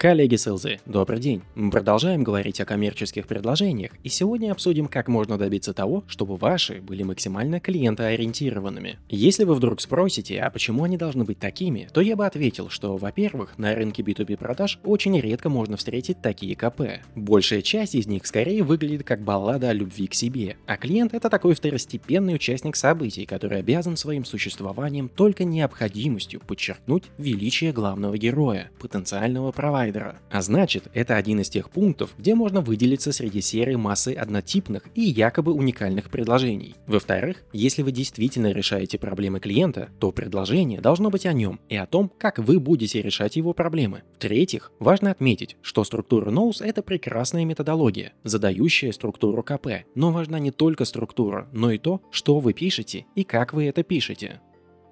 Коллеги с ЛЗ, добрый день. Мы продолжаем говорить о коммерческих предложениях, и сегодня обсудим, как можно добиться того, чтобы ваши были максимально клиентоориентированными. Если вы вдруг спросите, а почему они должны быть такими, то я бы ответил, что, во-первых, на рынке B2B продаж очень редко можно встретить такие КП. Большая часть из них скорее выглядит как баллада о любви к себе, а клиент это такой второстепенный участник событий, который обязан своим существованием только необходимостью подчеркнуть величие главного героя, потенциального провайдера провайдера. А значит, это один из тех пунктов, где можно выделиться среди серии массы однотипных и якобы уникальных предложений. Во-вторых, если вы действительно решаете проблемы клиента, то предложение должно быть о нем и о том, как вы будете решать его проблемы. В-третьих, важно отметить, что структура Knows — это прекрасная методология, задающая структуру КП, но важна не только структура, но и то, что вы пишете и как вы это пишете.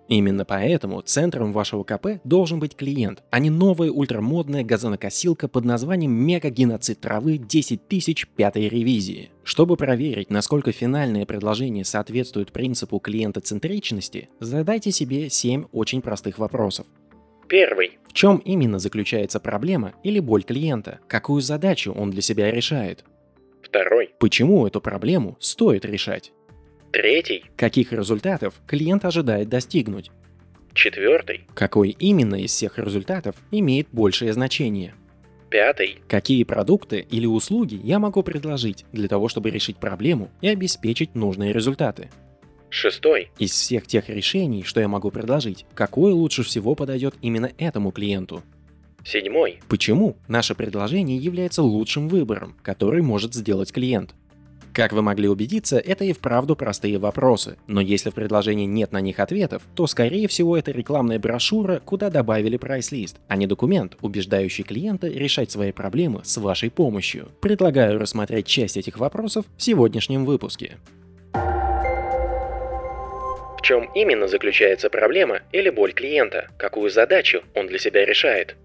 Именно поэтому центром вашего КП должен быть клиент, а не новая ультрамодная газонокосилка под названием «Мега-геноцид травы 10 тысяч пятой ревизии». Чтобы проверить, насколько финальное предложение соответствует принципу клиентоцентричности, задайте себе 7 очень простых вопросов. Первый. В чем именно заключается проблема или боль клиента? Какую задачу он для себя решает? Второй. Почему эту проблему стоит решать? Третий. Каких результатов клиент ожидает достигнуть? Четвертый. Какой именно из всех результатов имеет большее значение? Пятый. Какие продукты или услуги я могу предложить для того, чтобы решить проблему и обеспечить нужные результаты? Шестой. Из всех тех решений, что я могу предложить, какое лучше всего подойдет именно этому клиенту? Седьмой. Почему наше предложение является лучшим выбором, который может сделать клиент? Как вы могли убедиться, это и вправду простые вопросы, но если в предложении нет на них ответов, то скорее всего это рекламная брошюра, куда добавили прайс-лист, а не документ, убеждающий клиента решать свои проблемы с вашей помощью. Предлагаю рассмотреть часть этих вопросов в сегодняшнем выпуске. В чем именно заключается проблема или боль клиента? Какую задачу он для себя решает?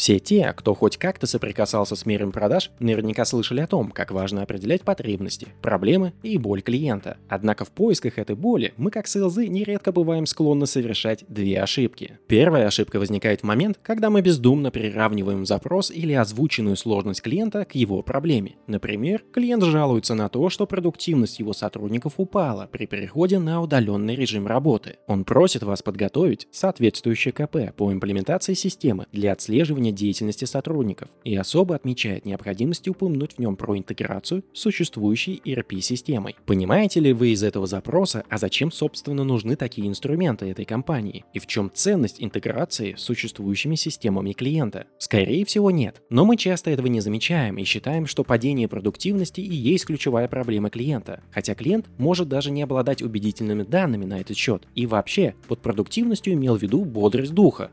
Все те, кто хоть как-то соприкасался с миром продаж, наверняка слышали о том, как важно определять потребности, проблемы и боль клиента. Однако в поисках этой боли мы как селзы нередко бываем склонны совершать две ошибки. Первая ошибка возникает в момент, когда мы бездумно приравниваем запрос или озвученную сложность клиента к его проблеме. Например, клиент жалуется на то, что продуктивность его сотрудников упала при переходе на удаленный режим работы. Он просит вас подготовить соответствующее КП по имплементации системы для отслеживания плане деятельности сотрудников и особо отмечает необходимость упомянуть в нем про интеграцию с существующей ERP-системой. Понимаете ли вы из этого запроса, а зачем собственно нужны такие инструменты этой компании? И в чем ценность интеграции с существующими системами клиента? Скорее всего нет, но мы часто этого не замечаем и считаем, что падение продуктивности и есть ключевая проблема клиента, хотя клиент может даже не обладать убедительными данными на этот счет и вообще под продуктивностью имел в виду бодрость духа,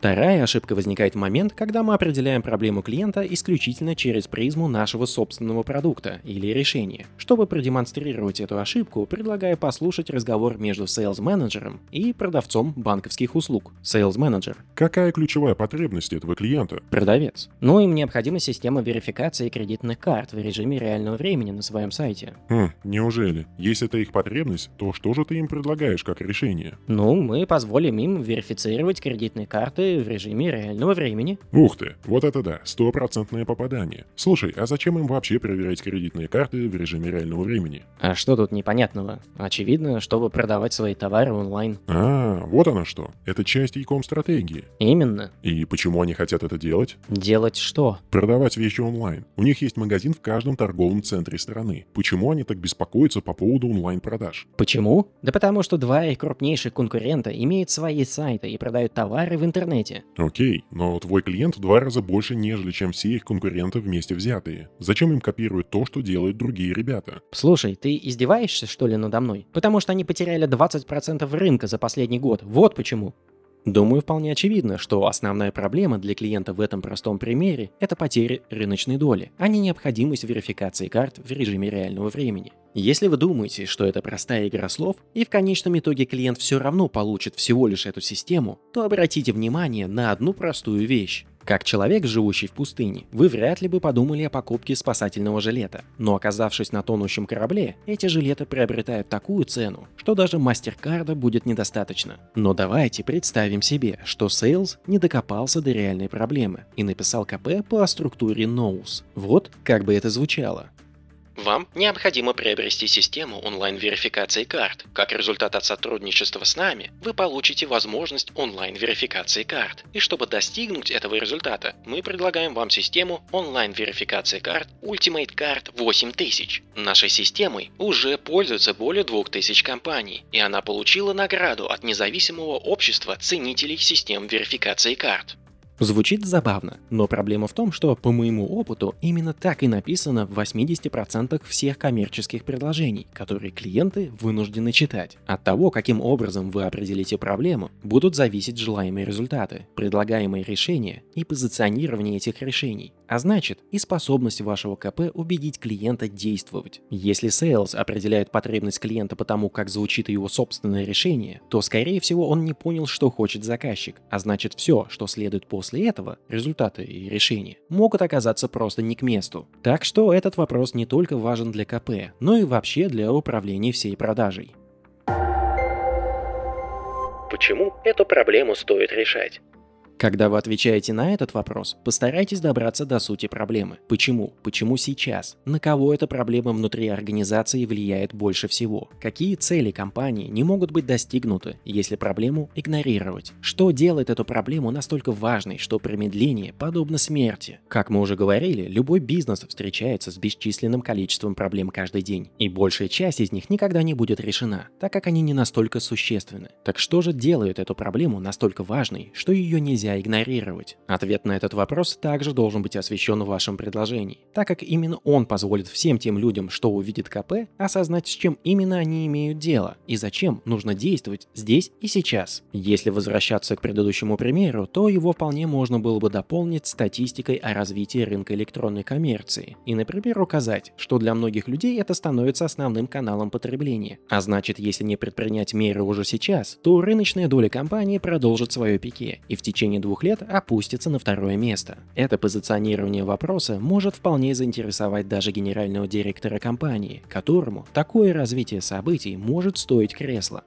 Вторая ошибка возникает в момент, когда мы определяем проблему клиента исключительно через призму нашего собственного продукта или решения. Чтобы продемонстрировать эту ошибку, предлагаю послушать разговор между сейлс-менеджером и продавцом банковских услуг. Сейлс-менеджер. Какая ключевая потребность этого клиента? Продавец. Ну, им необходима система верификации кредитных карт в режиме реального времени на своем сайте. Хм, неужели? Если это их потребность, то что же ты им предлагаешь как решение? Ну, мы позволим им верифицировать кредитные карты в режиме реального времени. Ух ты, вот это да, стопроцентное попадание. Слушай, а зачем им вообще проверять кредитные карты в режиме реального времени? А что тут непонятного? Очевидно, чтобы продавать свои товары онлайн. А, вот оно что. Это часть e-com стратегии. Именно. И почему они хотят это делать? Делать что? Продавать вещи онлайн. У них есть магазин в каждом торговом центре страны. Почему они так беспокоятся по поводу онлайн-продаж? Почему? Да потому что два их крупнейших конкурента имеют свои сайты и продают товары в интернете интернете. Окей, но твой клиент в два раза больше, нежели чем все их конкуренты вместе взятые. Зачем им копировать то, что делают другие ребята? Слушай, ты издеваешься, что ли, надо мной? Потому что они потеряли 20% рынка за последний год. Вот почему. Думаю, вполне очевидно, что основная проблема для клиента в этом простом примере – это потеря рыночной доли, а не необходимость верификации карт в режиме реального времени. Если вы думаете, что это простая игра слов, и в конечном итоге клиент все равно получит всего лишь эту систему, то обратите внимание на одну простую вещь. Как человек, живущий в пустыне, вы вряд ли бы подумали о покупке спасательного жилета. Но оказавшись на тонущем корабле, эти жилеты приобретают такую цену, что даже мастер-карда будет недостаточно. Но давайте представим себе, что Sales не докопался до реальной проблемы и написал КП по структуре Knows. Вот как бы это звучало. Вам необходимо приобрести систему онлайн-верификации карт. Как результат от сотрудничества с нами, вы получите возможность онлайн-верификации карт. И чтобы достигнуть этого результата, мы предлагаем вам систему онлайн-верификации карт Ultimate Card 8000. Нашей системой уже пользуются более 2000 компаний, и она получила награду от независимого общества ценителей систем верификации карт. Звучит забавно, но проблема в том, что, по моему опыту, именно так и написано в 80% всех коммерческих предложений, которые клиенты вынуждены читать. От того, каким образом вы определите проблему, будут зависеть желаемые результаты, предлагаемые решения и позиционирование этих решений а значит и способность вашего КП убедить клиента действовать. Если Sales определяет потребность клиента по тому, как звучит его собственное решение, то скорее всего он не понял, что хочет заказчик, а значит все, что следует после этого, результаты и решения, могут оказаться просто не к месту. Так что этот вопрос не только важен для КП, но и вообще для управления всей продажей. Почему эту проблему стоит решать? Когда вы отвечаете на этот вопрос, постарайтесь добраться до сути проблемы. Почему? Почему сейчас? На кого эта проблема внутри организации влияет больше всего? Какие цели компании не могут быть достигнуты, если проблему игнорировать? Что делает эту проблему настолько важной, что промедление подобно смерти? Как мы уже говорили, любой бизнес встречается с бесчисленным количеством проблем каждый день, и большая часть из них никогда не будет решена, так как они не настолько существенны. Так что же делает эту проблему настолько важной, что ее нельзя нельзя игнорировать? Ответ на этот вопрос также должен быть освещен в вашем предложении, так как именно он позволит всем тем людям, что увидит КП, осознать, с чем именно они имеют дело и зачем нужно действовать здесь и сейчас. Если возвращаться к предыдущему примеру, то его вполне можно было бы дополнить статистикой о развитии рынка электронной коммерции и, например, указать, что для многих людей это становится основным каналом потребления. А значит, если не предпринять меры уже сейчас, то рыночная доля компании продолжит свое пике и в течение двух лет опустится на второе место. Это позиционирование вопроса может вполне заинтересовать даже генерального директора компании, которому такое развитие событий может стоить кресла.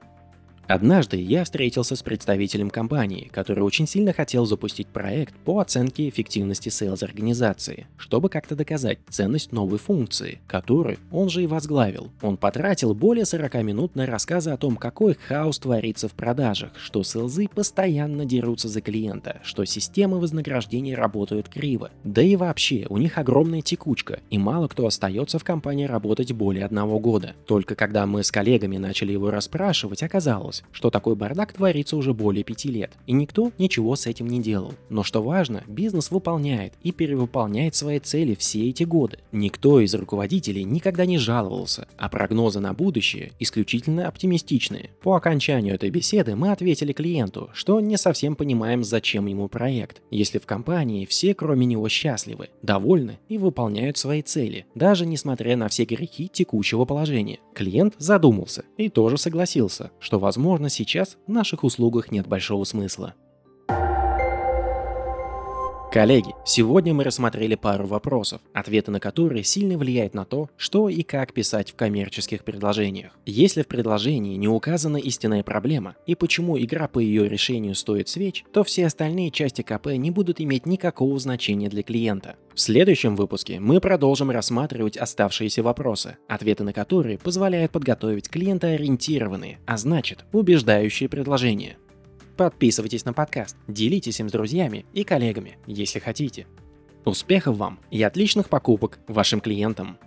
Однажды я встретился с представителем компании, который очень сильно хотел запустить проект по оценке эффективности sales организации, чтобы как-то доказать ценность новой функции, которую он же и возглавил. Он потратил более 40 минут на рассказы о том, какой хаос творится в продажах, что селзы постоянно дерутся за клиента, что системы вознаграждения работают криво. Да и вообще, у них огромная текучка, и мало кто остается в компании работать более одного года. Только когда мы с коллегами начали его расспрашивать, оказалось, оказалось, что такой бардак творится уже более пяти лет, и никто ничего с этим не делал. Но что важно, бизнес выполняет и перевыполняет свои цели все эти годы. Никто из руководителей никогда не жаловался, а прогнозы на будущее исключительно оптимистичные. По окончанию этой беседы мы ответили клиенту, что не совсем понимаем, зачем ему проект, если в компании все кроме него счастливы, довольны и выполняют свои цели, даже несмотря на все грехи текущего положения. Клиент задумался и тоже согласился, что возможно возможно, сейчас в наших услугах нет большого смысла. Коллеги, сегодня мы рассмотрели пару вопросов, ответы на которые сильно влияют на то, что и как писать в коммерческих предложениях. Если в предложении не указана истинная проблема и почему игра по ее решению стоит свеч, то все остальные части КП не будут иметь никакого значения для клиента. В следующем выпуске мы продолжим рассматривать оставшиеся вопросы, ответы на которые позволяют подготовить клиентоориентированные, а значит убеждающие предложения. Подписывайтесь на подкаст, делитесь им с друзьями и коллегами, если хотите. Успехов вам и отличных покупок вашим клиентам!